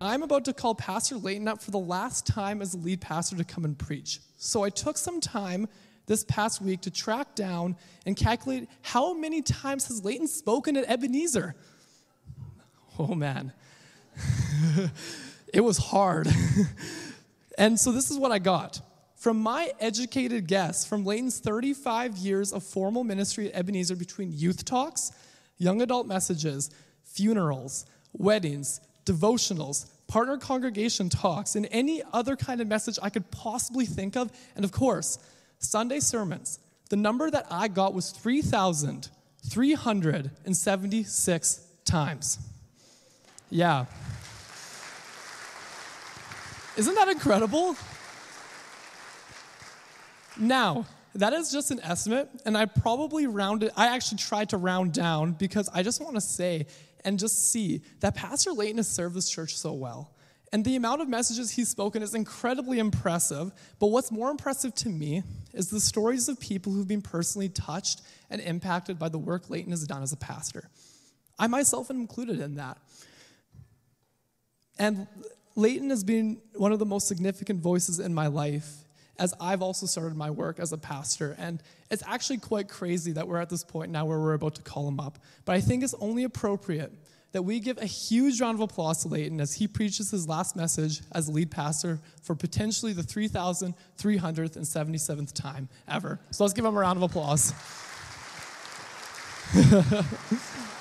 I'm about to call Pastor Leyton up for the last time as the lead pastor to come and preach. So I took some time this past week to track down and calculate how many times has Leyton spoken at Ebenezer. Oh man, it was hard. and so this is what I got. From my educated guess, from Leyton's 35 years of formal ministry at Ebenezer between youth talks, young adult messages, funerals, weddings, devotionals, partner congregation talks, and any other kind of message I could possibly think of, and of course, Sunday sermons, the number that I got was 3,376 times. Yeah. Isn't that incredible? Now, that is just an estimate, and I probably rounded, I actually tried to round down because I just want to say and just see that Pastor Leyton has served this church so well. And the amount of messages he's spoken is incredibly impressive. But what's more impressive to me is the stories of people who've been personally touched and impacted by the work Leyton has done as a pastor. I myself am included in that. And Leyton has been one of the most significant voices in my life as I've also started my work as a pastor. And it's actually quite crazy that we're at this point now where we're about to call him up. But I think it's only appropriate that we give a huge round of applause to Leyton as he preaches his last message as lead pastor for potentially the 3,377th time ever. So let's give him a round of applause.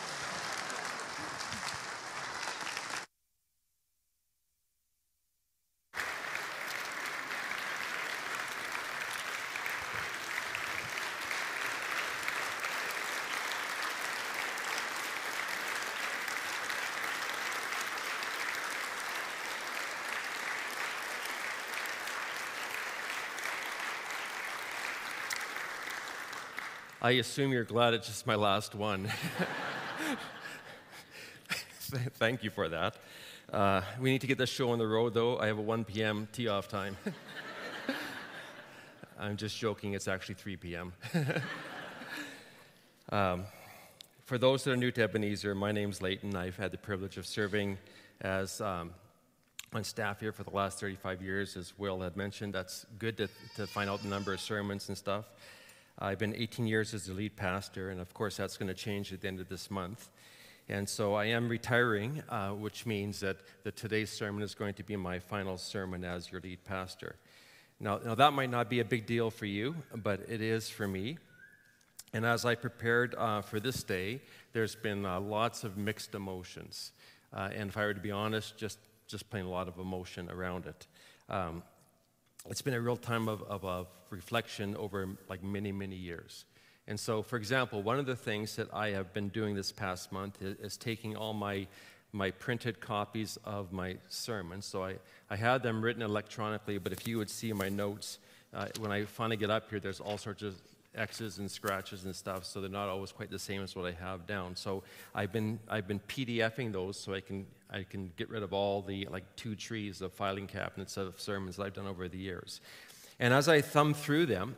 I assume you're glad it's just my last one. Thank you for that. Uh, we need to get this show on the road, though. I have a 1 p.m. tee off time. I'm just joking, it's actually 3 p.m. um, for those that are new to Ebenezer, my name's Leyton. I've had the privilege of serving as um, on staff here for the last 35 years, as Will had mentioned. That's good to, to find out the number of sermons and stuff. I've been 18 years as the lead pastor, and of course, that's going to change at the end of this month. And so I am retiring, uh, which means that, that today's sermon is going to be my final sermon as your lead pastor. Now, now, that might not be a big deal for you, but it is for me. And as I prepared uh, for this day, there's been uh, lots of mixed emotions. Uh, and if I were to be honest, just, just plain a lot of emotion around it. Um, it's been a real time of, of, of, reflection over like many, many years. And so, for example, one of the things that I have been doing this past month is, is taking all my, my printed copies of my sermons. So I, I had them written electronically, but if you would see my notes, uh, when I finally get up here, there's all sorts of X's and scratches and stuff, so they're not always quite the same as what I have down. So I've been, I've been PDFing those so I can, I can get rid of all the like two trees of filing cabinets of sermons that I've done over the years. And as I thumb through them,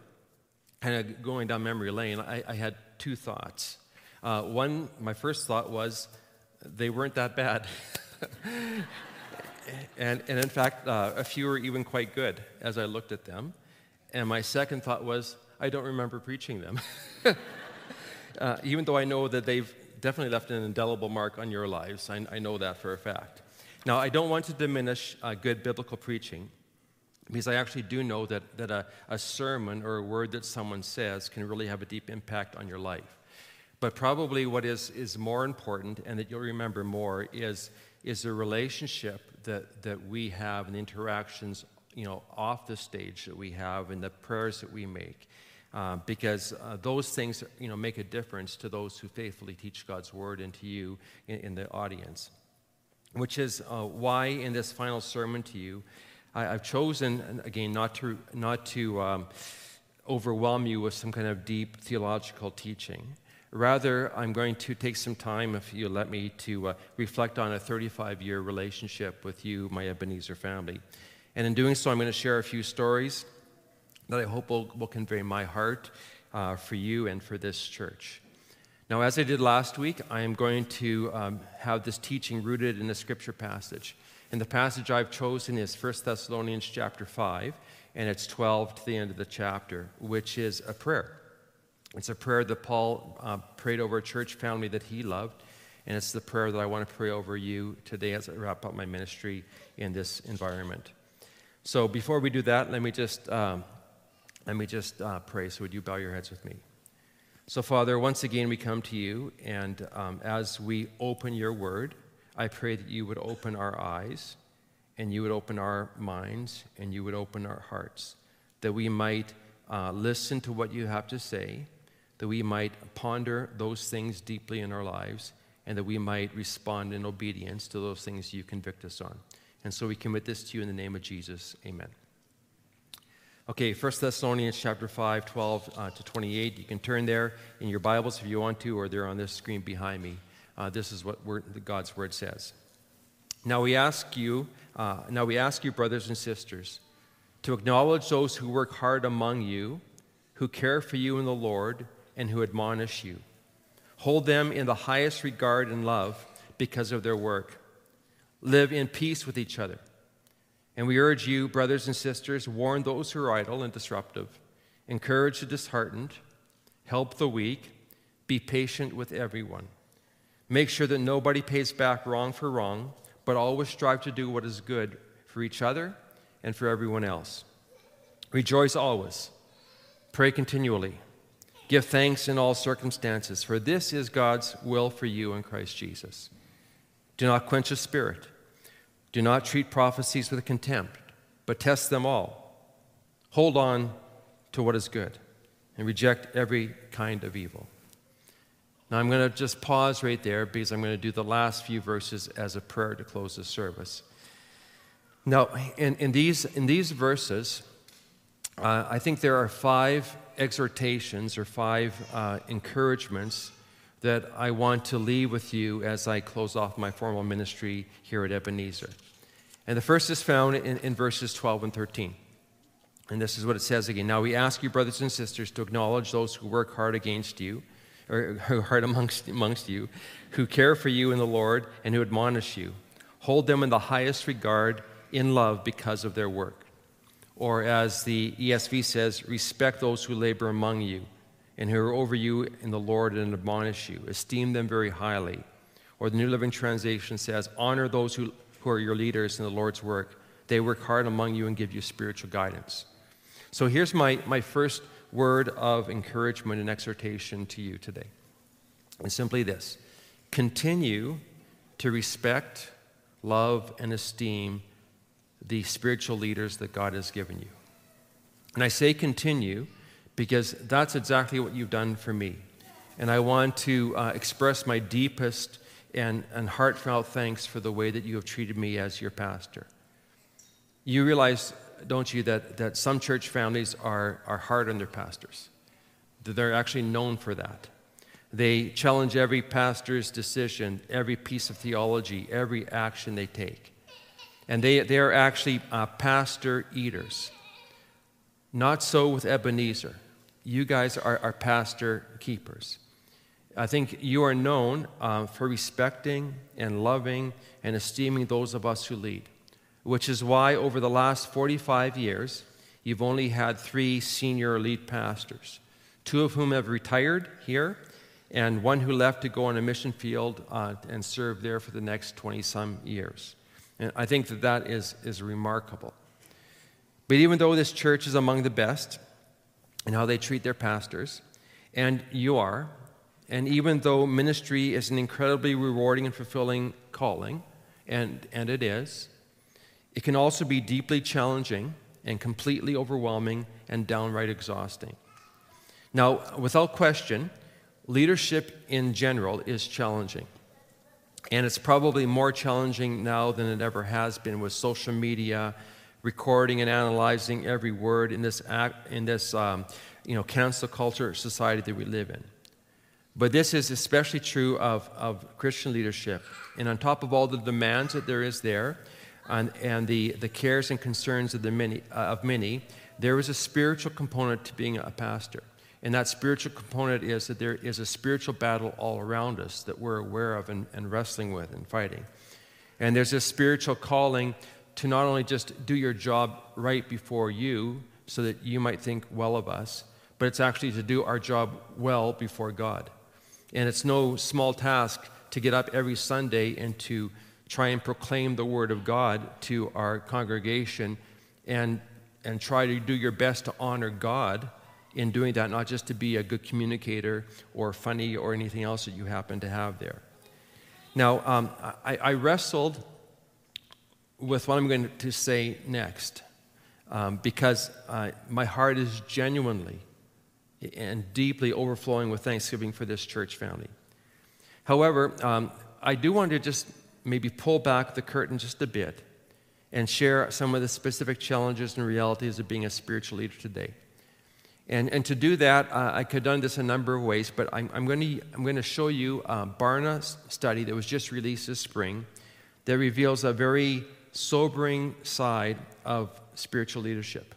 kind of going down memory lane, I, I had two thoughts. Uh, one, my first thought was they weren't that bad. and, and in fact, uh, a few were even quite good as I looked at them. And my second thought was, I don't remember preaching them. uh, even though I know that they've definitely left an indelible mark on your lives, I, I know that for a fact. Now, I don't want to diminish uh, good biblical preaching because I actually do know that, that a, a sermon or a word that someone says can really have a deep impact on your life. But probably what is, is more important and that you'll remember more is, is the relationship that, that we have and the interactions you know, off the stage that we have and the prayers that we make uh, because uh, those things you know, make a difference to those who faithfully teach God's word and to you in, in the audience. Which is uh, why in this final sermon to you, I, have chosen, again, not to, not to um, overwhelm you with some kind of deep theological teaching. Rather, I'm going to take some time, if you let me, to uh, reflect on a 35 year relationship with you, my Ebenezer family. And in doing so, I'm going to share a few stories that I hope will, will convey my heart uh, for you and for this church. Now, as I did last week, I am going to um, have this teaching rooted in a scripture passage. And the passage I've chosen is 1 Thessalonians chapter 5, and it's 12 to the end of the chapter, which is a prayer. It's a prayer that Paul uh, prayed over a church family that he loved, and it's the prayer that I want to pray over you today as I wrap up my ministry in this environment. So before we do that, let me just, um, let me just uh, pray. So would you bow your heads with me? So, Father, once again we come to you, and um, as we open your word, I pray that you would open our eyes, and you would open our minds, and you would open our hearts, that we might uh, listen to what you have to say, that we might ponder those things deeply in our lives, and that we might respond in obedience to those things you convict us on. And so we commit this to you in the name of Jesus. Amen. Okay, 1 Thessalonians chapter 5, 12 uh, to 28. You can turn there in your Bibles if you want to, or they're on this screen behind me. Uh, this is what God's word says. Now we ask you, uh, now we ask you, brothers and sisters, to acknowledge those who work hard among you, who care for you in the Lord, and who admonish you. Hold them in the highest regard and love because of their work. Live in peace with each other. And we urge you, brothers and sisters, warn those who are idle and disruptive, encourage the disheartened, help the weak, be patient with everyone. Make sure that nobody pays back wrong for wrong, but always strive to do what is good for each other and for everyone else. Rejoice always, pray continually, give thanks in all circumstances, for this is God's will for you in Christ Jesus. Do not quench the spirit. Do not treat prophecies with contempt, but test them all. Hold on to what is good and reject every kind of evil. Now, I'm going to just pause right there because I'm going to do the last few verses as a prayer to close the service. Now, in, in, these, in these verses, uh, I think there are five exhortations or five uh, encouragements that I want to leave with you as I close off my formal ministry here at Ebenezer. And the first is found in, in verses 12 and 13. And this is what it says again. Now we ask you, brothers and sisters, to acknowledge those who work hard against you, or who hard amongst, amongst you, who care for you in the Lord and who admonish you. Hold them in the highest regard in love because of their work. Or as the ESV says, respect those who labor among you and who are over you in the Lord and admonish you. Esteem them very highly. Or the New Living Translation says, honor those who, who are your leaders in the Lord's work. They work hard among you and give you spiritual guidance. So here's my, my first word of encouragement and exhortation to you today. And simply this continue to respect, love, and esteem the spiritual leaders that God has given you. And I say continue because that's exactly what you've done for me. And I want to uh, express my deepest and, and heartfelt thanks for the way that you have treated me as your pastor. You realize, don't you, that, that some church families are, are hard on their pastors, they're actually known for that. They challenge every pastor's decision, every piece of theology, every action they take. And they, they are actually uh, pastor eaters. Not so with Ebenezer you guys are, are pastor keepers. I think you are known uh, for respecting and loving and esteeming those of us who lead, which is why over the last 45 years, you've only had three senior lead pastors, two of whom have retired here, and one who left to go on a mission field uh, and serve there for the next 20 some years. And I think that that is, is remarkable. But even though this church is among the best, and how they treat their pastors, and you are. And even though ministry is an incredibly rewarding and fulfilling calling, and, and it is, it can also be deeply challenging and completely overwhelming and downright exhausting. Now, without question, leadership in general is challenging. And it's probably more challenging now than it ever has been with social media recording and analyzing every word in this, act, in this um, you know, cancel culture society that we live in. But this is especially true of, of Christian leadership. And on top of all the demands that there is there, and, and the, the cares and concerns of, the many, uh, of many, there is a spiritual component to being a pastor. And that spiritual component is that there is a spiritual battle all around us that we're aware of and, and wrestling with and fighting. And there's this spiritual calling to not only just do your job right before you so that you might think well of us, but it's actually to do our job well before God. And it's no small task to get up every Sunday and to try and proclaim the Word of God to our congregation and, and try to do your best to honor God in doing that, not just to be a good communicator or funny or anything else that you happen to have there. Now, um, I, I, wrestled with what I'm going to say next um, because uh, my heart is genuinely and deeply overflowing with thanksgiving for this church family. However, um, I do want to just maybe pull back the curtain just a bit and share some of the specific challenges and realities of being a spiritual leader today. And, and to do that, uh, I could have done this a number of ways, but I'm, I'm going to I'm going to show you a Barna study that was just released this spring that reveals a very sobering side of spiritual leadership.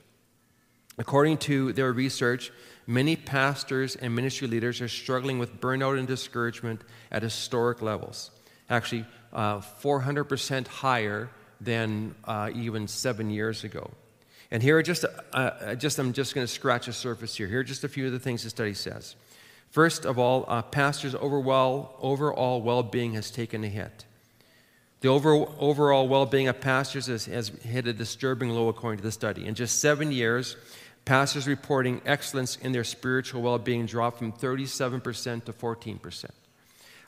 According to their research, many pastors and ministry leaders are struggling with burnout and discouragement at historic levels. Actually, uh, 400% higher than uh, even seven years ago. And here are just, uh, just I'm just going to scratch the surface here. Here are just a few of the things the study says. First of all, uh, pastors' overall, overall well being has taken a hit. The over, overall well being of pastors has, has hit a disturbing low, according to the study. In just seven years, pastors reporting excellence in their spiritual well being dropped from 37% to 14%.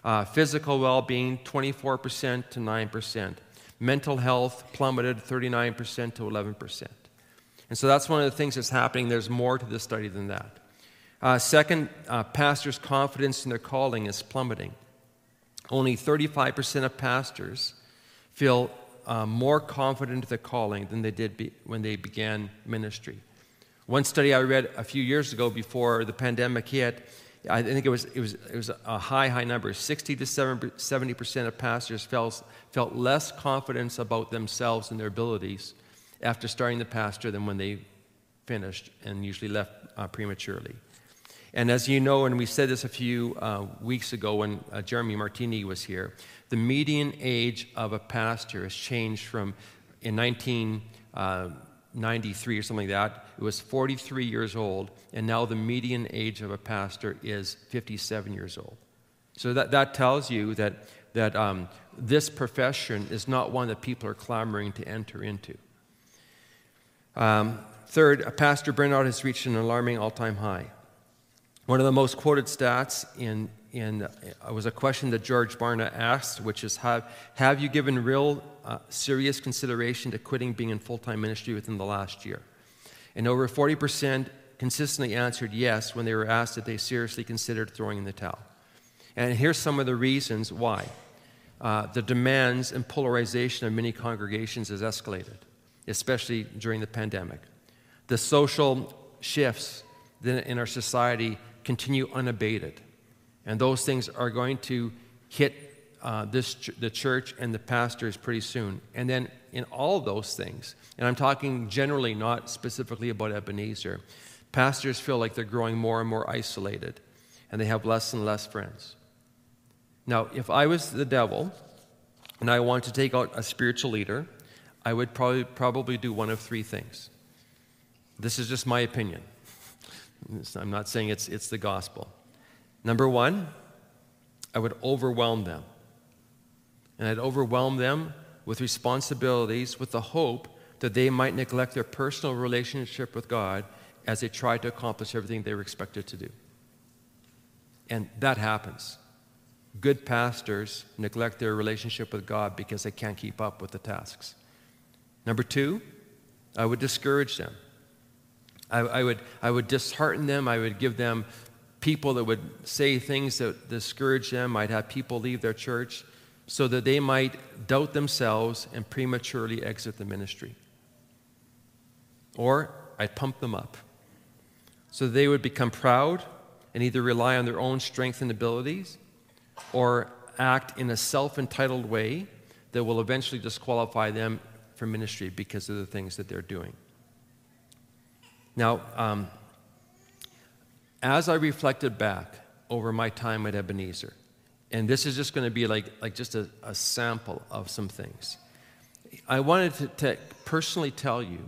Uh, physical well being, 24% to 9%. Mental health plummeted 39% to 11%. And so that's one of the things that's happening. There's more to this study than that. Uh, second, uh, pastors' confidence in their calling is plummeting. Only 35% of pastors feel uh, more confident in their calling than they did be, when they began ministry. One study I read a few years ago before the pandemic hit, I think it was, it was, it was a high, high number. 60 to 70% of pastors felt, felt less confidence about themselves and their abilities after starting the pastor than when they finished and usually left uh, prematurely. And as you know, and we said this a few uh, weeks ago when uh, Jeremy Martini was here, the median age of a pastor has changed from in 1993 or something like that. It was 43 years old, and now the median age of a pastor is 57 years old. So that, that tells you that, that um, this profession is not one that people are clamoring to enter into. Um, third, a pastor burnout has reached an alarming all time high. One of the most quoted stats in, in uh, was a question that George Barna asked, which is Have, have you given real uh, serious consideration to quitting being in full time ministry within the last year. And over 40% consistently answered yes when they were asked if they seriously considered throwing in the towel. And here's some of the reasons why. Uh, the demands and polarization of many congregations has escalated, especially during the pandemic. The social shifts in our society continue unabated, and those things are going to hit uh, this ch- the church and the pastors pretty soon. And then in all those things, and I'm talking generally, not specifically about Ebenezer, pastors feel like they're growing more and more isolated, and they have less and less friends. Now, if I was the devil and I want to take out a spiritual leader, I would probably, probably do one of three things. This is just my opinion. I'm not saying it's, it's the gospel. Number one, I would overwhelm them and I'd overwhelm them with responsibilities with the hope that they might neglect their personal relationship with God as they try to accomplish everything they were expected to do. And that happens. Good pastors neglect their relationship with God because they can't keep up with the tasks. Number two, I would discourage them. I, I, would, I would dishearten them. I would give them people that would say things that discourage them. I'd have people leave their church so that they might doubt themselves and prematurely exit the ministry. Or I'd pump them up so they would become proud and either rely on their own strength and abilities or act in a self entitled way that will eventually disqualify them from ministry because of the things that they're doing. Now, um, as I reflected back over my time at Ebenezer, And this is just going to be like, like just a, a sample of some things. I wanted to, to personally tell you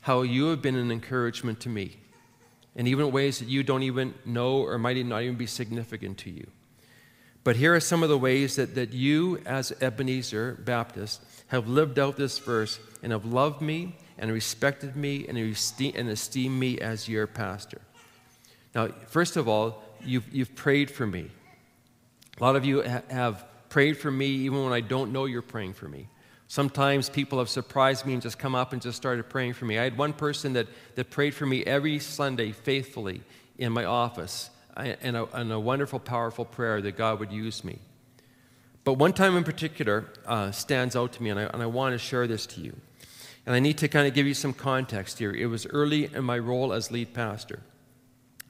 how you have been an encouragement to me, and even ways that you don't even know or might not even be significant to you. But here are some of the ways that, that you, as Ebenezer Baptist, have lived out this verse and have loved me and respected me and, esteem, and esteemed me as your pastor. Now, first of all, you've, you've prayed for me. A lot of you ha- have prayed for me even when I don't know you're praying for me. Sometimes people have surprised me and just come up and just started praying for me. I had one person that, that prayed for me every Sunday faithfully in my office, and a, a wonderful, powerful prayer that God would use me. But one time in particular uh, stands out to me, and I, and I want to share this to you. And I need to kind of give you some context here. It was early in my role as lead pastor.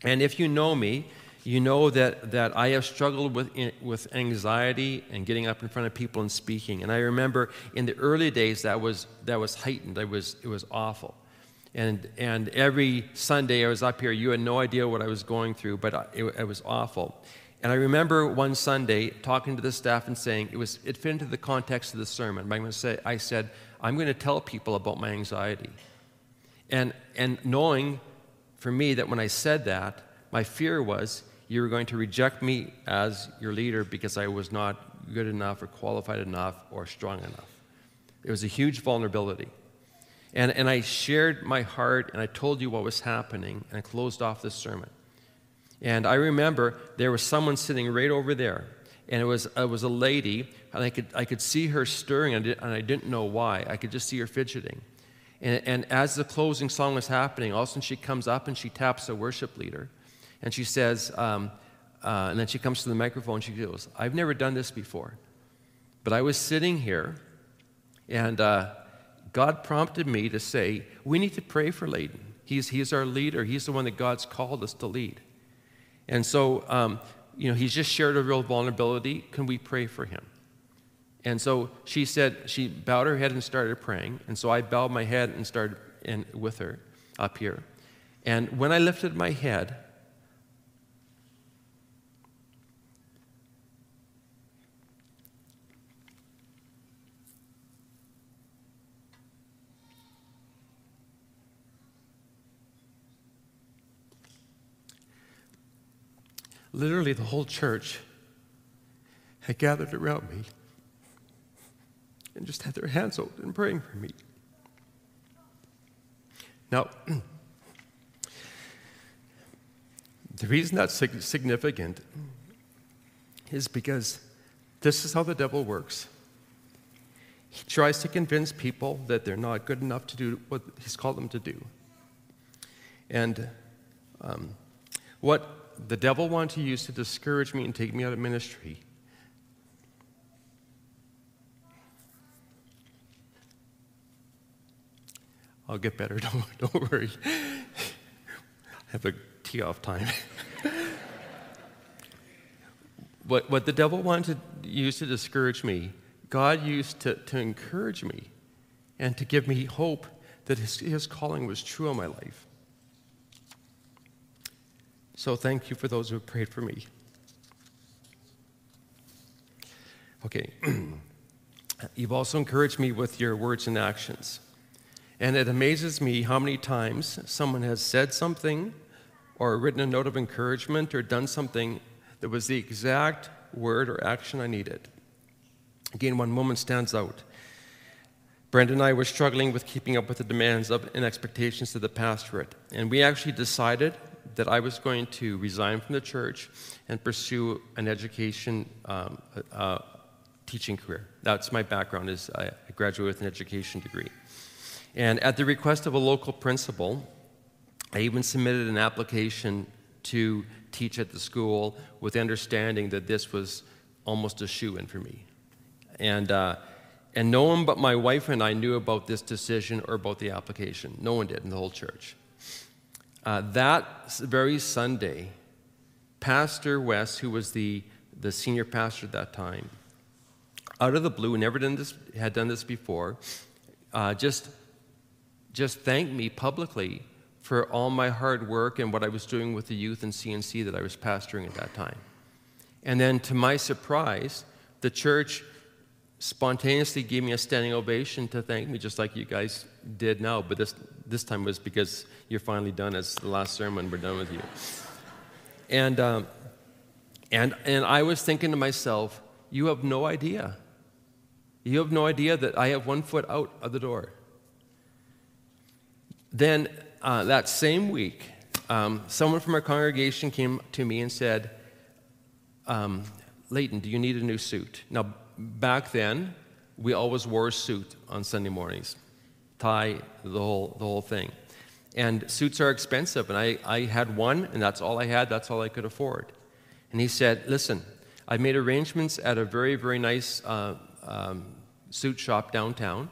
And if you know me, you know that, that I have struggled with, with anxiety and getting up in front of people and speaking. And I remember in the early days that was, that was heightened, it was, it was awful. And, and every Sunday I was up here, you had no idea what I was going through, but it, it was awful. And I remember one Sunday talking to the staff and saying, it, was, it fit into the context of the sermon. To say, I said, I'm going to tell people about my anxiety. And, and knowing for me that when I said that, my fear was you were going to reject me as your leader because I was not good enough or qualified enough or strong enough. It was a huge vulnerability. And, and I shared my heart and I told you what was happening and I closed off the sermon. And I remember there was someone sitting right over there and it was, it was a lady, and I could, I could see her stirring, and I didn't know why. I could just see her fidgeting. And, and as the closing song was happening, all of a sudden she comes up and she taps the worship leader, and she says, um, uh, and then she comes to the microphone, and she goes, I've never done this before, but I was sitting here, and uh, God prompted me to say, we need to pray for Leyton. He's, he's our leader. He's the one that God's called us to lead. And so um, you know, he's just shared a real vulnerability. Can we pray for him? And so she said, she bowed her head and started praying. And so I bowed my head and started in, with her up here. And when I lifted my head, literally the whole church had gathered around me and just had their hands open and praying for me. Now, the reason that's significant is because this is how the devil works. He tries to convince people that they're not good enough to do what he's called them to do. And um, what the devil wanted to use to discourage me and take me out of ministry. I'll get better, don't, don't worry. I have a tee off time. what, what the devil wanted to use to discourage me, God used to, to encourage me and to give me hope that his, his calling was true in my life. So thank you for those who have prayed for me. Okay. You've also encouraged me with your words and actions. And it amazes me how many times someone has said something or written a note of encouragement or done something that was the exact word or action I needed. Again, one moment stands out. Brenda and I were struggling with keeping up with the demands of and expectations of the pastorate. And we actually decided that I was going to resign from the church and pursue an education um, uh, teaching career. That's my background. Is I graduated with an education degree, and at the request of a local principal, I even submitted an application to teach at the school with the understanding that this was almost a shoe in for me, and. Uh, and no one but my wife and I knew about this decision or about the application. No one did in the whole church. Uh, that very Sunday, Pastor West, who was the, the senior pastor at that time, out of the blue, never done this, had done this before, uh, just, just thanked me publicly for all my hard work and what I was doing with the youth in CNC that I was pastoring at that time. And then, to my surprise, the church spontaneously gave me a standing ovation to thank me, just like you guys did now. But this, this time was because you're finally done. As the last sermon, we're done with you. And, um, and, and I was thinking to myself, you have no idea. You have no idea that I have one foot out of the door. Then uh, that same week, um, someone from our congregation came to me and said, um, Leyton, do you need a new suit? Now, back then, we always wore a suit on Sunday mornings, tie, the whole, the whole thing. And suits are expensive, and I, I had one, and that's all I had, that's all I could afford. And he said, Listen, I've made arrangements at a very, very nice uh, um, suit shop downtown.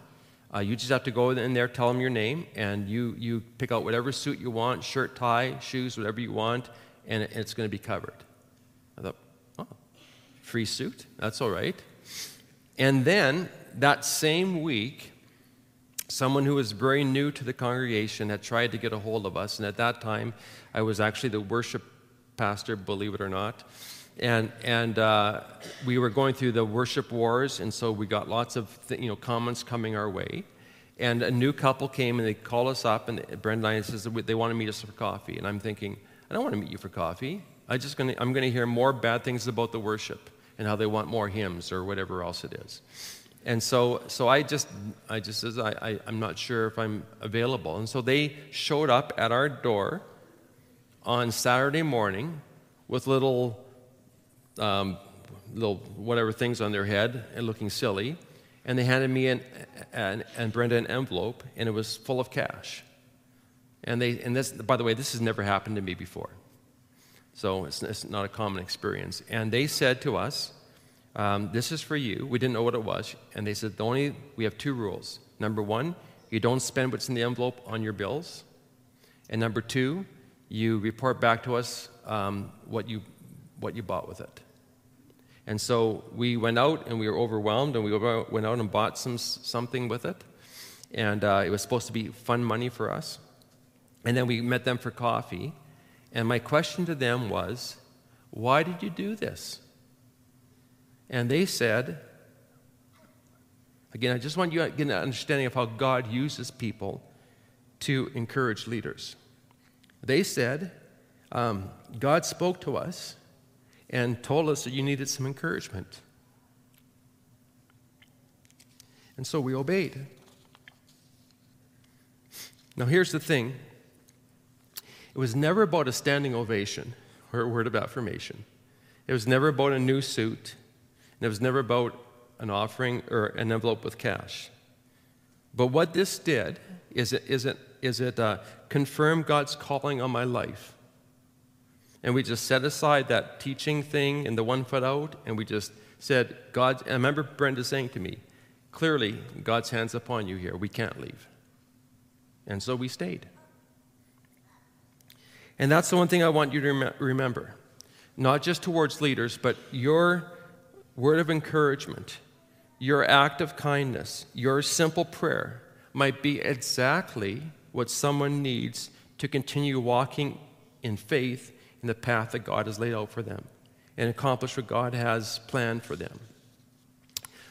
Uh, you just have to go in there, tell them your name, and you, you pick out whatever suit you want shirt, tie, shoes, whatever you want, and it's going to be covered. I thought, oh, free suit? That's all right. And then that same week, someone who was very new to the congregation had tried to get a hold of us, and at that time, I was actually the worship pastor, believe it or not. And, and uh, we were going through the worship wars, and so we got lots of th- you know, comments coming our way. And a new couple came and they called us up, and Brenda and I says they want to meet us for coffee. And I'm thinking, I don't want to meet you for coffee. I just gonna, I'm going to hear more bad things about the worship and how they want more hymns or whatever else it is. And so, so I just, I just says, I, I, I'm not sure if I'm available. And so they showed up at our door on Saturday morning with little um, little whatever things on their head and looking silly. And they handed me an, an, and Brenda an envelope, and it was full of cash. And, they, and this, by the way, this has never happened to me before. So it's, it's not a common experience. And they said to us, um, This is for you. We didn't know what it was. And they said, the only, We have two rules. Number one, you don't spend what's in the envelope on your bills. And number two, you report back to us um, what, you, what you bought with it. And so we went out and we were overwhelmed and we went out and bought some, something with it. And uh, it was supposed to be fun money for us. And then we met them for coffee. And my question to them was, Why did you do this? And they said, Again, I just want you to get an understanding of how God uses people to encourage leaders. They said, um, God spoke to us and told us that you needed some encouragement. And so we obeyed. Now, here's the thing it was never about a standing ovation or a word of affirmation, it was never about a new suit, and it was never about an offering or an envelope with cash. But what this did is it, is it, is it uh, confirmed God's calling on my life and we just set aside that teaching thing and the one foot out, and we just said, God, I remember Brenda saying to me, clearly, God's hand's upon you here. We can't leave. And so we stayed. And that's the one thing I want you to rem- remember. Not just towards leaders, but your word of encouragement, your act of kindness, your simple prayer might be exactly what someone needs to continue walking in faith in the path that God has laid out for them and accomplish what God has planned for them.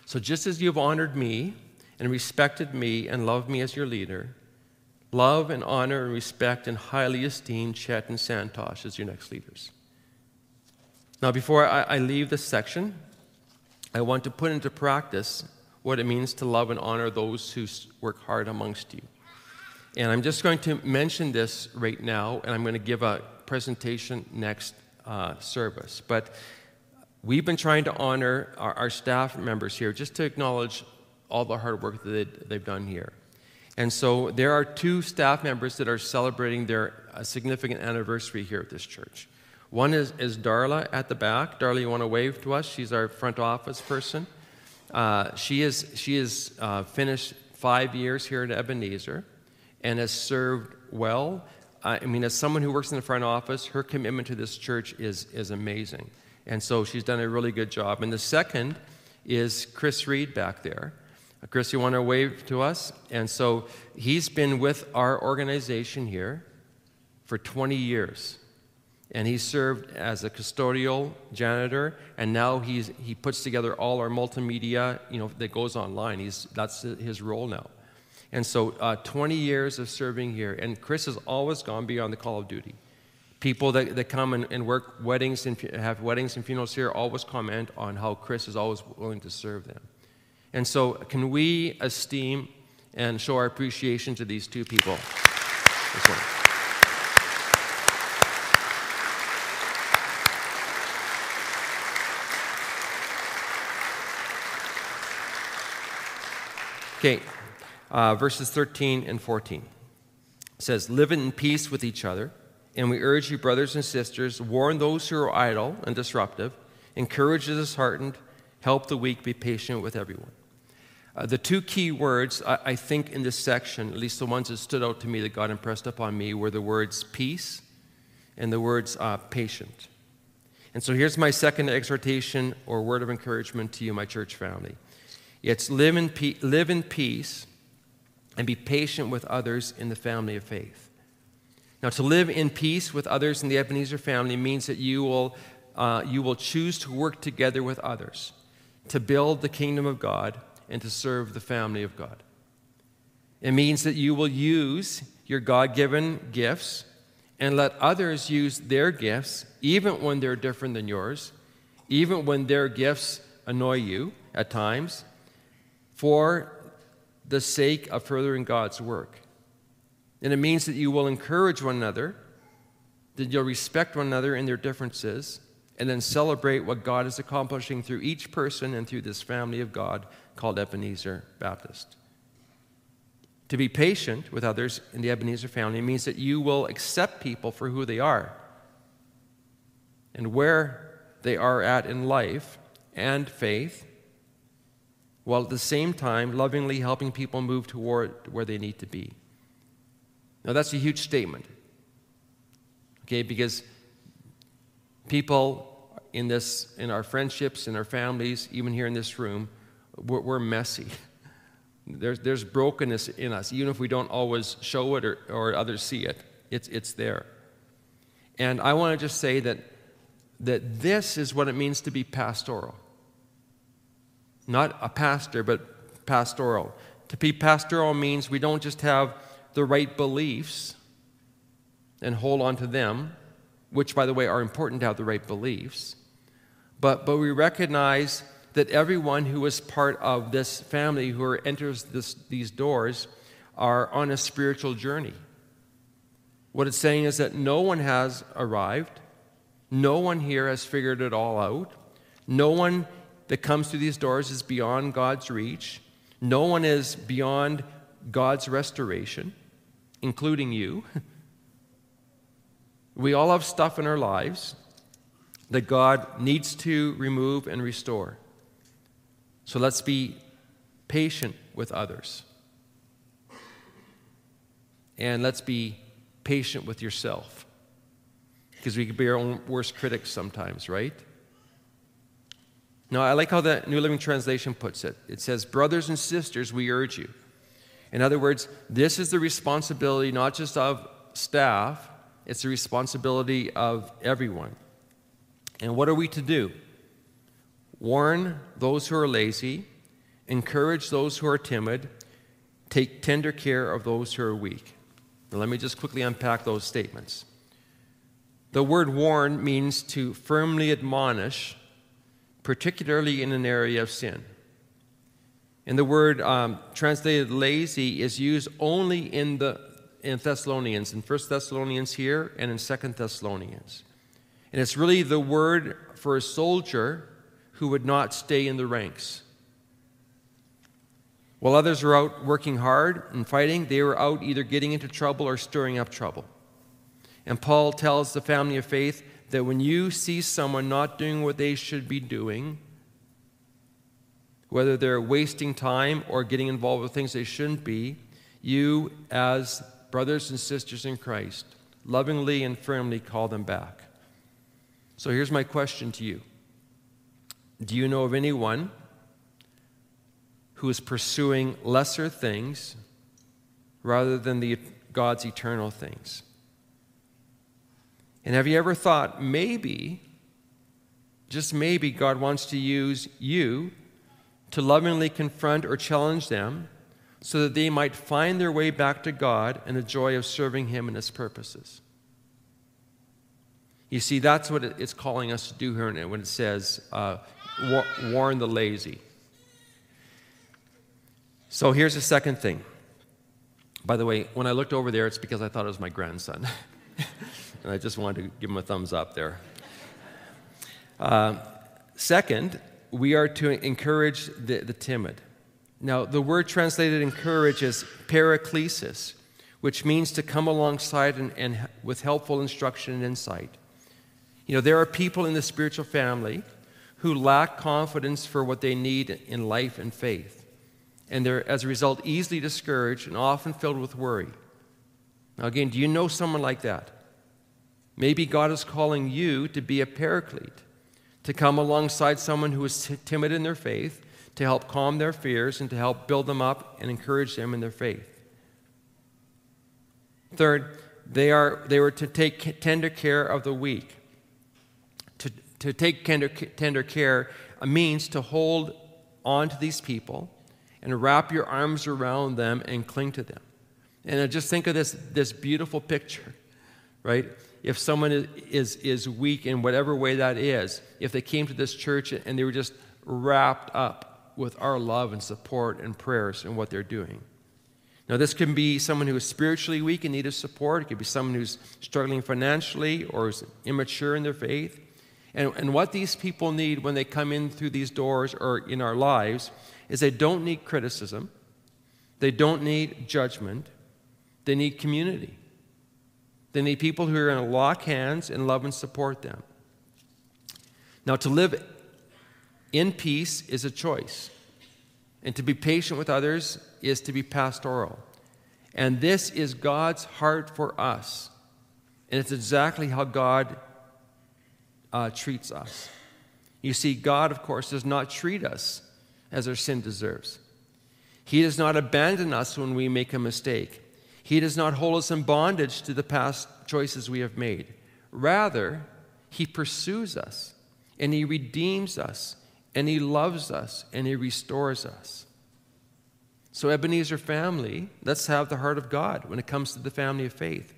So, just as you've honored me and respected me and loved me as your leader, love and honor and respect and highly esteem Chet and Santosh as your next leaders. Now, before I, I leave this section, I want to put into practice what it means to love and honor those who work hard amongst you. And I'm just going to mention this right now, and I'm going to give a presentation next uh, service. But we've been trying to honor our, our, staff members here just to acknowledge all the hard work that they've done here. And so there are two staff members that are celebrating their uh, significant anniversary here at this church. One is, is Darla at the back. Darla, you want to wave to us? She's our front office person. Uh, she is, she is uh, finished five years here at Ebenezer and has served well I mean, as someone who works in the front office, her commitment to this church is, is amazing. And so she's done a really good job. And the second is Chris Reed back there. Chris, you want to wave to us? And so he's been with our organization here for 20 years. and he served as a custodial janitor, and now he's, he puts together all our multimedia, you know, that goes online. He's, that's his role now. And so uh, 20 years of serving here, and Chris has always gone beyond the call of duty. People that, that come and, and work weddings and have weddings and funerals here always comment on how Chris is always willing to serve them. And so, can we esteem and show our appreciation to these two people? Okay, uh, verses 13 and 14 it says, Live in peace with each other. And we urge you, brothers and sisters, warn those who are idle and disruptive, encourage the disheartened, help the weak, be patient with everyone. Uh, the two key words, I, I, think, in this section, at least the ones that stood out to me that God impressed upon me, were the words peace and the words uh, patient. And so here's my second exhortation or word of encouragement to you, my church family. It's live in, pe- live in peace and be patient with others in the family of faith. Now, to live in peace with others in the Ebenezer family means that you will, uh, you will choose to work together with others to build the kingdom of God and to serve the family of God. It means that you will use your God given gifts and let others use their gifts, even when they're different than yours, even when their gifts annoy you at times, for the sake of furthering God's work. And it means that you will encourage one another, that you'll respect one another in their differences, and then celebrate what God is accomplishing through each person and through this family of God called Ebenezer Baptist. To be patient with others in the Ebenezer family means that you will accept people for who they are and where they are at in life and faith, while at the same time lovingly helping people move toward where they need to be. Now, that's a huge statement, okay, because people in this, in our friendships, in our families, even here in this room, we're, we're messy. There's, there's brokenness in us, even if we don't always show it or, or others see it. It's, it's there. And I want to just say that, that this is what it means to be pastoral. Not a pastor, but pastoral. To be pastoral means we don't just have the right beliefs and hold on to them, which, by the way, are important to have the right beliefs, but, but we recognize that everyone who is part of this family who enters this, these doors are on a spiritual journey. What it's saying is that no one has arrived, no one here has figured it all out, no one that comes through these doors is beyond God's reach, no one is beyond God's restoration, including you. We all have stuff in our lives that God needs to remove and restore. So let's be patient with others. And let's be patient with yourself. Because we can be our own worst critics sometimes, right? Now, I like how the New Living Translation puts it. It says, Brothers and sisters, we urge you. In other words, this is the responsibility not just of staff, it's the responsibility of everyone. And what are we to do? Warn those who are lazy, encourage those who are timid, take tender care of those who are weak. Now, let me just quickly unpack those statements. The word warn means to firmly admonish, particularly in an area of sin. And the word um, translated lazy is used only in the in Thessalonians, in 1 Thessalonians here and in 2 Thessalonians. And it's really the word for a soldier who would not stay in the ranks. While others were out working hard and fighting, they were out either getting into trouble or stirring up trouble. And Paul tells the family of faith that when you see someone not doing what they should be doing, whether they're wasting time or getting involved with things they shouldn't be, you, as brothers and sisters in Christ, lovingly and firmly call them back. So here's my question to you do you know of anyone who is pursuing lesser things rather than the, God's eternal things? And have you ever thought maybe, just maybe, God wants to use you to lovingly confront or challenge them so that they might find their way back to God and the joy of serving Him and His purposes? You see, that's what it's calling us to do here when it says, uh, warn the lazy. So here's the second thing. By the way, when I looked over there, it's because I thought it was my grandson. and I just wanted to give him a thumbs up there. Uh, second, we are to encourage the, the timid. Now, the word translated encourage is paraklesis, which means to come alongside and, and with helpful instruction and insight. You know, there are people in the spiritual family who lack confidence for what they need in life and faith. And they're, as a result, easily discouraged and often filled with worry. Now, again, do you know someone like that? Maybe God is calling you to be a paraclete, to come alongside someone who is timid in their faith, to help calm their fears, and to help build them up and encourage them in their faith. Third, they, are, they were to take tender care of the weak to take tender, tender care means to hold on to these people and wrap your arms around them and cling to them. And just think of this, this beautiful picture, right? If someone is, is, is weak in whatever way that is, if they came to this church and they were just wrapped up with our love and support and prayers and what they're doing. Now, this can be someone who is spiritually weak and needs support. It could be someone who's struggling financially or is immature in their faith. And, and what these people need when they come in through these doors or in our lives is they don't need criticism, they don't need judgment, they need community. They need people who are going to lock hands and love and support them. Now, to live in peace is a choice, and to be patient with others is to be pastoral. And this is God's heart for us. And it's exactly how God uh, treats us. You see, God, of course, does not treat us as our sin deserves. He does not abandon us when we make a mistake. He does not hold us in bondage to the past choices we have made. Rather, He pursues us and He redeems us and He loves us and He restores us. So, Ebenezer family, let's have the heart of God when it comes to the family of faith.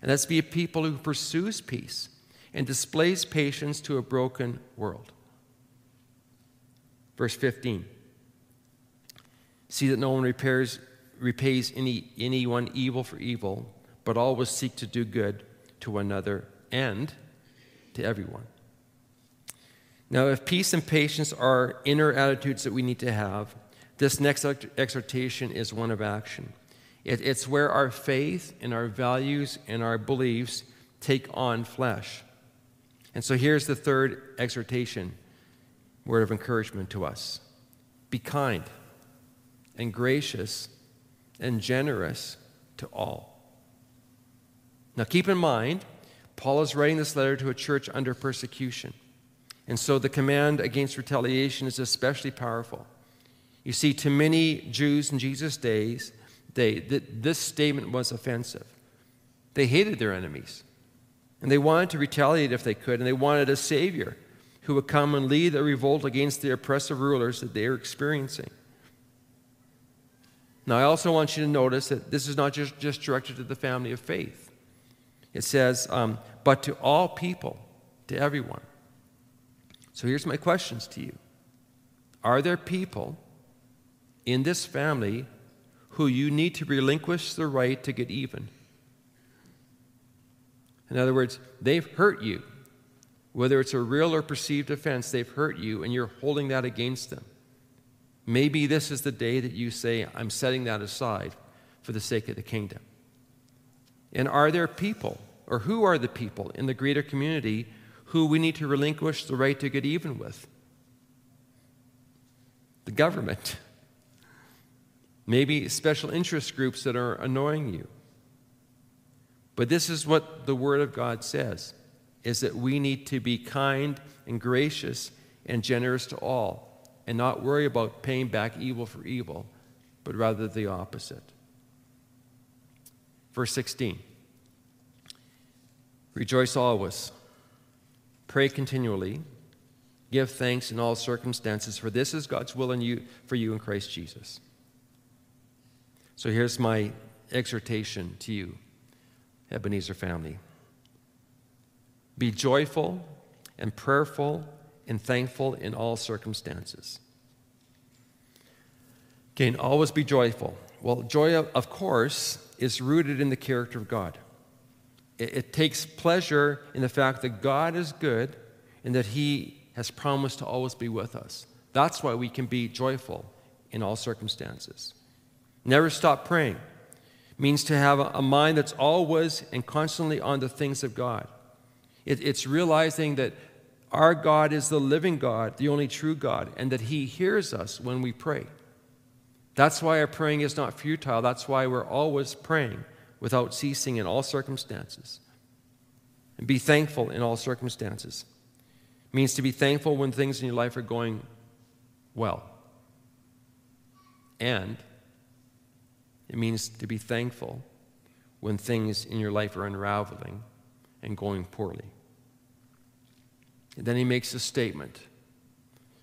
And let's be a people who pursues peace and displays patience to a broken world. Verse 15 See that no one repairs, repays any, anyone evil for evil, but always seek to do good to another and to everyone. Now, if peace and patience are inner attitudes that we need to have, this next exhortation is one of action. It, it's where our faith and our values and our beliefs take on flesh. And so here's the third exhortation word of encouragement to us be kind and gracious and generous to all. Now, keep in mind, Paul is writing this letter to a church under persecution. And so the command against retaliation is especially powerful. You see, to many Jews in Jesus' days, they, this statement was offensive. They hated their enemies. And they wanted to retaliate if they could, and they wanted a savior who would come and lead a revolt against the oppressive rulers that they were experiencing. Now, I also want you to notice that this is not just, just directed to the family of faith. It says, um, but to all people, to everyone. So here's my questions to you Are there people in this family who you need to relinquish the right to get even? In other words, they've hurt you. Whether it's a real or perceived offense, they've hurt you, and you're holding that against them. Maybe this is the day that you say, I'm setting that aside for the sake of the kingdom. And are there people, or who are the people in the greater community who we need to relinquish the right to get even with? The government. Maybe special interest groups that are annoying you. But this is what the Word of God says is that we need to be kind and gracious and generous to all and not worry about paying back evil for evil, but rather the opposite. Verse 16 Rejoice always. Pray continually. Give thanks in all circumstances, for this is God's will in you, for you in Christ Jesus. So here's my exhortation to you, Ebenezer family. Be joyful and prayerful and thankful in all circumstances. Again, always be joyful. Well, joy, of course, is rooted in the character of God. It, it takes pleasure in the fact that God is good and that He has promised to always be with us. That's why we can be joyful in all circumstances. Never stop praying means to have a mind that's always and constantly on the things of God. It, it's realizing that our God is the living God, the only true God, and that He hears us when we pray. That's why our praying is not futile. That's why we're always praying without ceasing in all circumstances. And be thankful in all circumstances. It means to be thankful when things in your life are going well. And it means to be thankful when things in your life are unraveling and going poorly. And then he makes a statement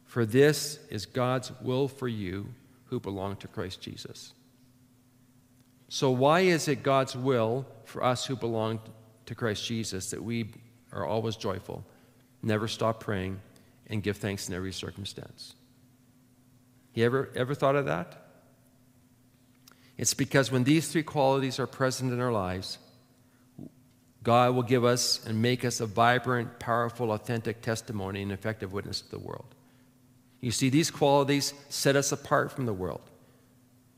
For this is God's will for you who belong to Christ Jesus. So, why is it God's will for us who belong to Christ Jesus that we are always joyful, never stop praying, and give thanks in every circumstance? You ever, ever thought of that? It's because when these three qualities are present in our lives, God will give us and make us a vibrant, powerful, authentic testimony and effective witness to the world. You see, these qualities set us apart from the world.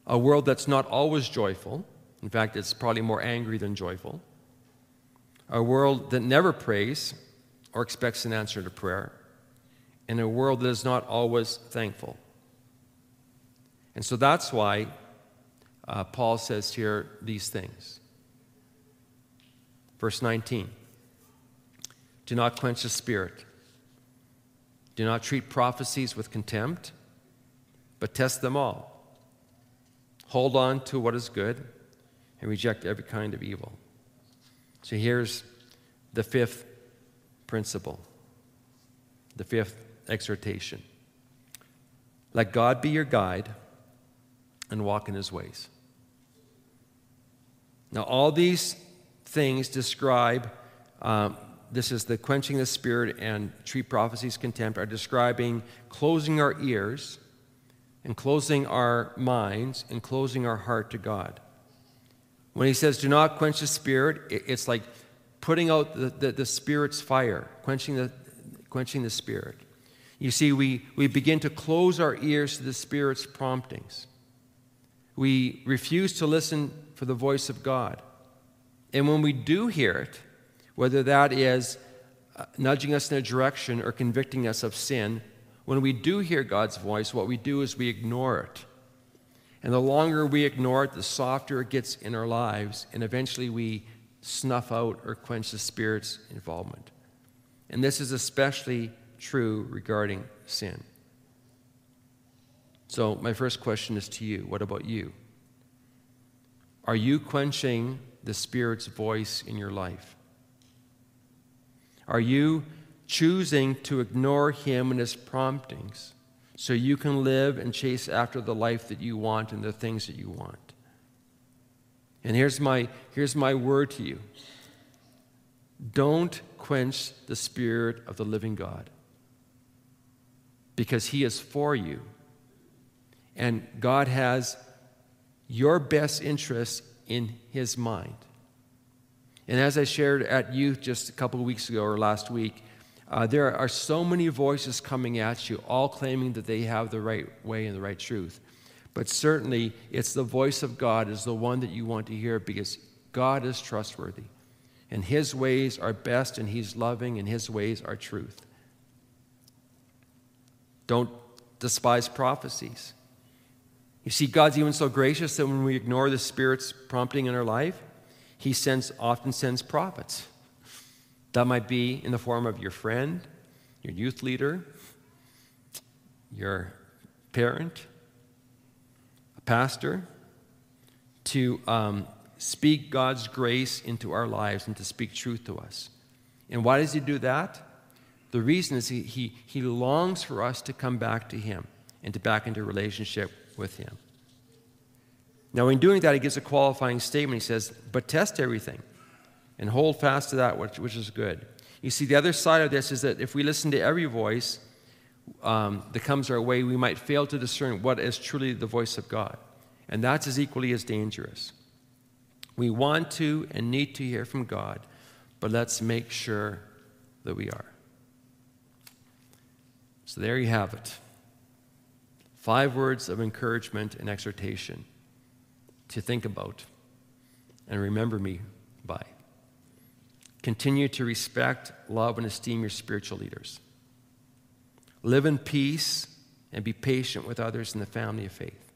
A world that's not always joyful, in fact, it's probably more angry than joyful. A world that never prays or expects an answer to prayer. And a world that is not always thankful. And so that's why uh, Paul says here these things. Verse 19 Do not quench the spirit, do not treat prophecies with contempt, but test them all. Hold on to what is good and reject every kind of evil. So here's the fifth principle, the fifth exhortation. Let God be your guide and walk in his ways. Now, all these things describe um, this is the quenching the spirit and treat prophecies contempt are describing closing our ears and closing our minds and closing our heart to God. When he says, do not quench the spirit, it's like putting out the, the, the spirit's fire, quenching the, quenching the spirit. You see, we, we begin to close our ears to the spirit's promptings. We refuse to listen for the voice of God. And when we do hear it, whether that is uh, nudging us in a direction or convicting us of sin, when we do hear God's voice, what we do is we ignore it. And the longer we ignore it, the softer it gets in our lives, and eventually we snuff out or quench the Spirit's involvement. And this is especially true regarding sin. So, my first question is to you what about you? Are you quenching the Spirit's voice in your life? Are you choosing to ignore Him and His promptings so you can live and chase after the life that you want and the things that you want? And here's my, here's my word to you don't quench the Spirit of the living God because He is for you and God has your best interests in His mind. And as I shared at youth just a couple of weeks ago or last week, uh, there are so many voices coming at you, all claiming that they have the right way and the right truth. But certainly, it's the voice of God is the one that you want to hear because God is trustworthy. And His ways are best, and He's loving, and His ways are truth. Don't despise prophecies. You see, God's even so gracious that when we ignore the Spirit's prompting in our life, He sends, often sends prophets. That might be in the form of your friend, your youth leader, your parent, a pastor, to um, speak God's grace into our lives and to speak truth to us. And why does he do that? The reason is he, he, he longs for us to come back to him and to back into relationship with him. Now, in doing that, he gives a qualifying statement. He says, But test everything and hold fast to that which, which is good. You see, the other side of this is that if we listen to every voice um, that comes our way, we might fail to discern what is truly the voice of God. And that's as equally as dangerous. We want to and need to hear from God, but let's make sure that we are. So there you have it. Five words of encouragement and exhortation to think about and remember me by. Continue to respect, love, and esteem your spiritual leaders. Live in peace and be patient with others in the family of faith.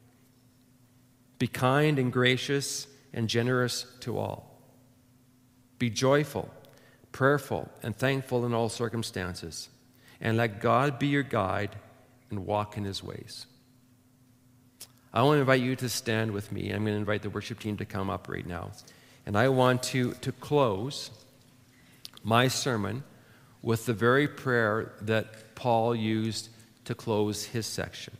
Be kind and gracious and generous to all. Be joyful, prayerful, and thankful in all circumstances. And let God be your guide and walk in his ways. I want to invite you to stand with me. I'm going to invite the worship team to come up right now. And I want to, to close my sermon with the very prayer that Paul used to close his section.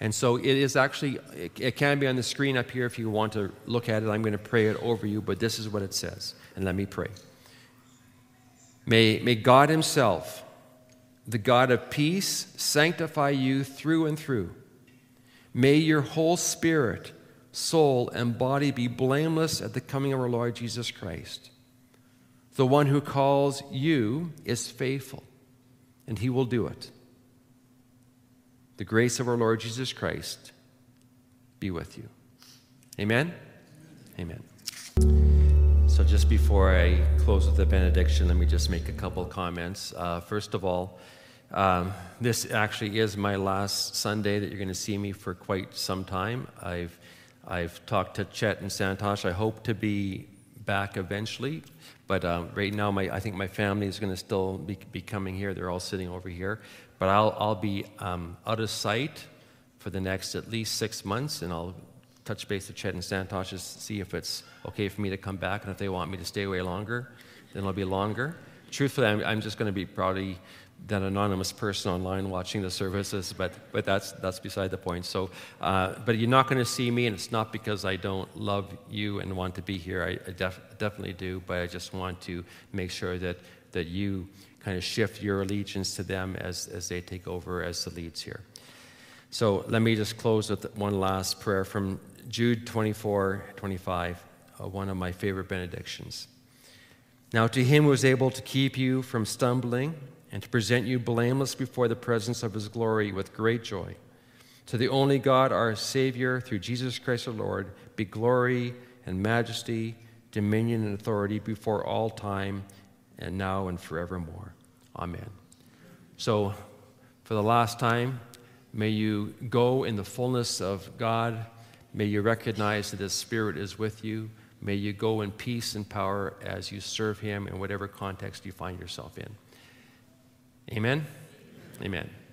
And so it is actually, it can be on the screen up here if you want to look at it. I'm going to pray it over you, but this is what it says. And let me pray. May, may God Himself, the God of peace, sanctify you through and through May your whole spirit, soul, and body be blameless at the coming of our Lord Jesus Christ. The one who calls you is faithful, and he will do it. The grace of our Lord Jesus Christ be with you. Amen? Amen. So, just before I close with the benediction, let me just make a couple comments. Uh, first of all, um, this actually is my last Sunday that you're going to see me for quite some time. I've, I've talked to Chet and Santosh. I hope to be back eventually, but um, right now my, I think my family is going to still be, be, coming here. They're all sitting over here. But I'll, I'll be um, out of sight for the next at least six months, and I'll touch base with Chet and Santosh to see if it's okay for me to come back, and if they want me to stay away longer, then it'll be longer. Truthfully, I'm, I'm just going to be probably that anonymous person online watching the services, but, but that's, that's beside the point. So, uh, but you're not going to see me, and it's not because I don't love you and want to be here. I, I def- definitely do, but I just want to make sure that, that you kind of shift your allegiance to them as, as they take over as the leads here. So let me just close with one last prayer from Jude 24 25, uh, one of my favorite benedictions. Now, to him who is able to keep you from stumbling, and to present you blameless before the presence of his glory with great joy. To the only God, our Savior, through Jesus Christ our Lord, be glory and majesty, dominion and authority before all time, and now and forevermore. Amen. So, for the last time, may you go in the fullness of God. May you recognize that His Spirit is with you. May you go in peace and power as you serve Him in whatever context you find yourself in. Amen? Amen.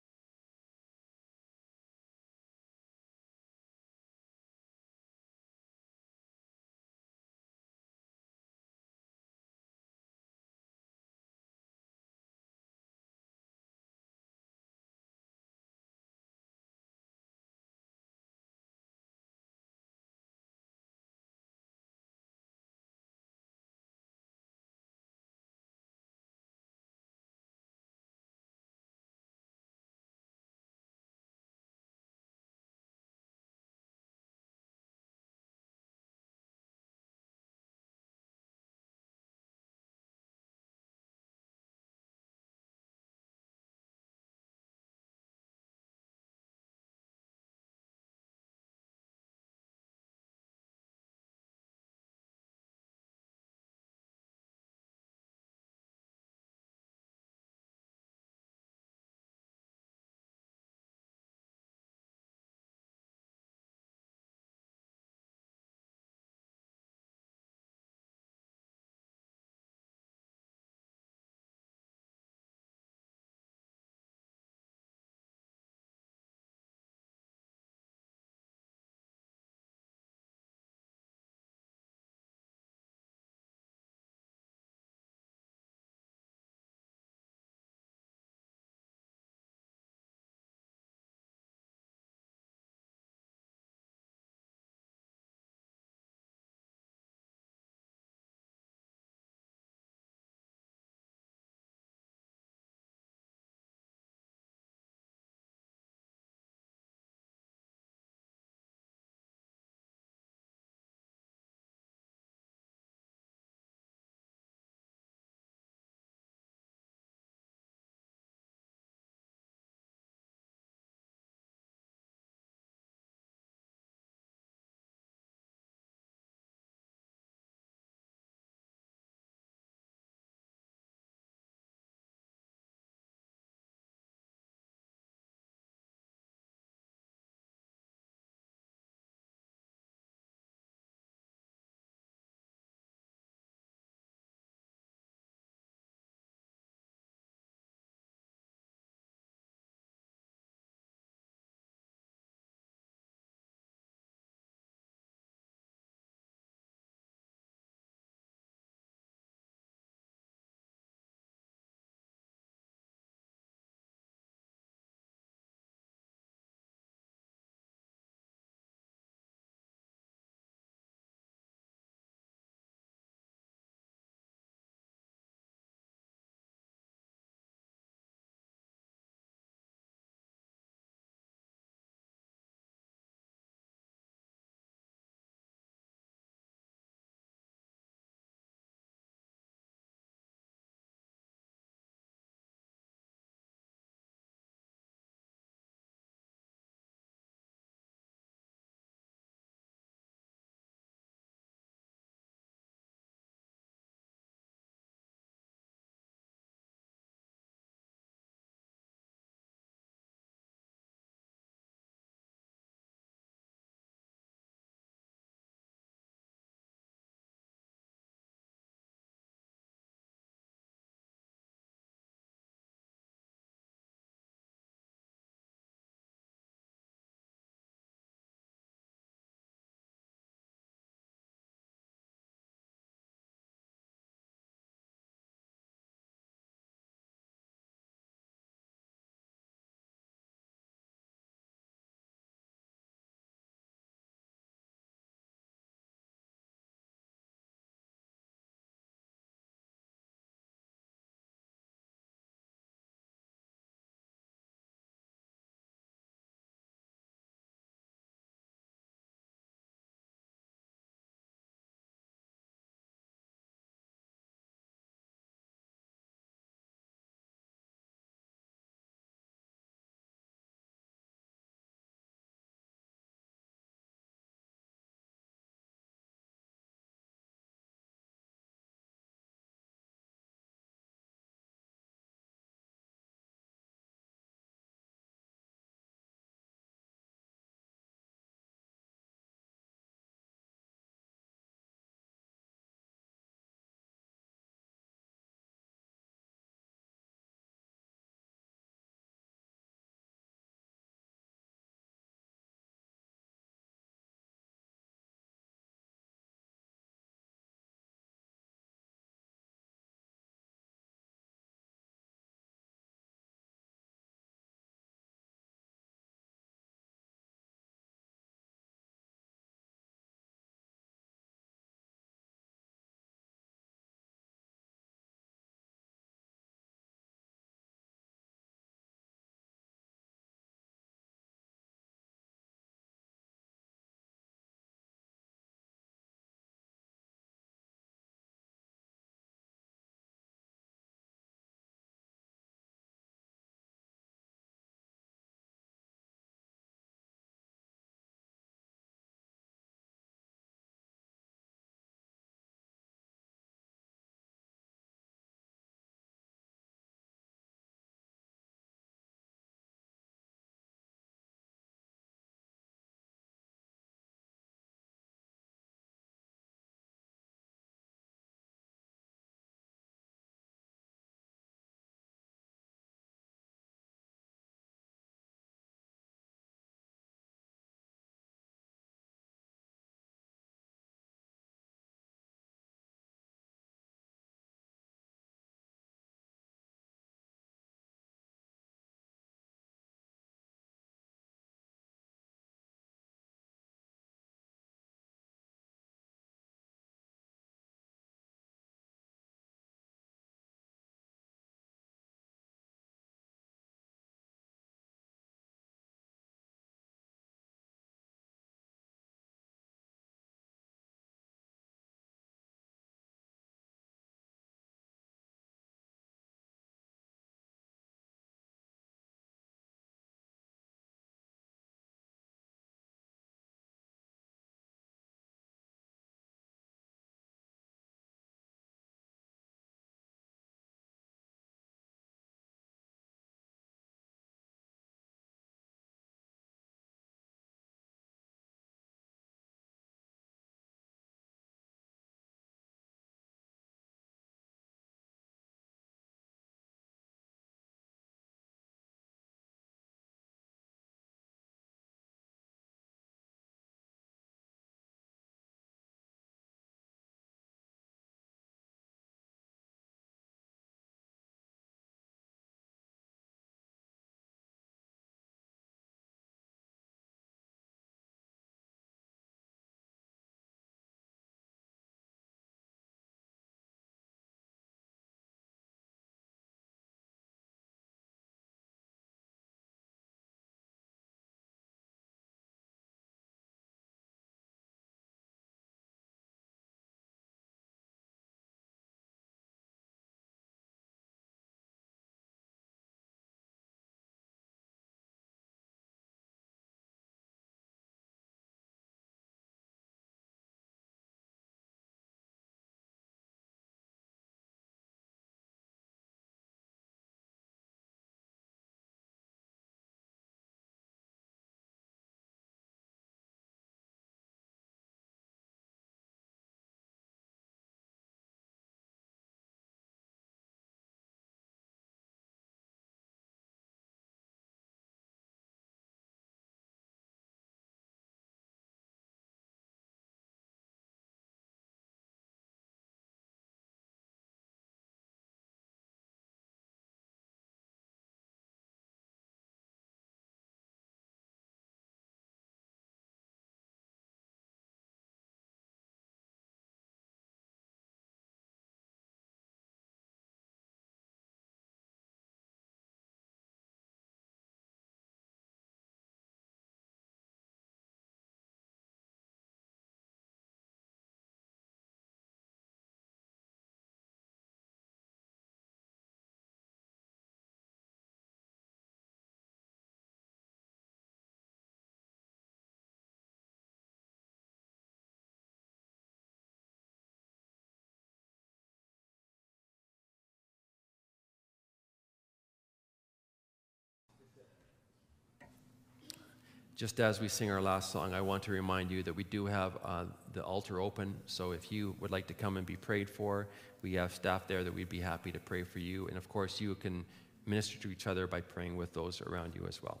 Just as we sing our last song, I want to remind you that we do have uh, the altar open. So if you would like to come and be prayed for, we have staff there that we'd be happy to pray for you. And of course, you can minister to each other by praying with those around you as well.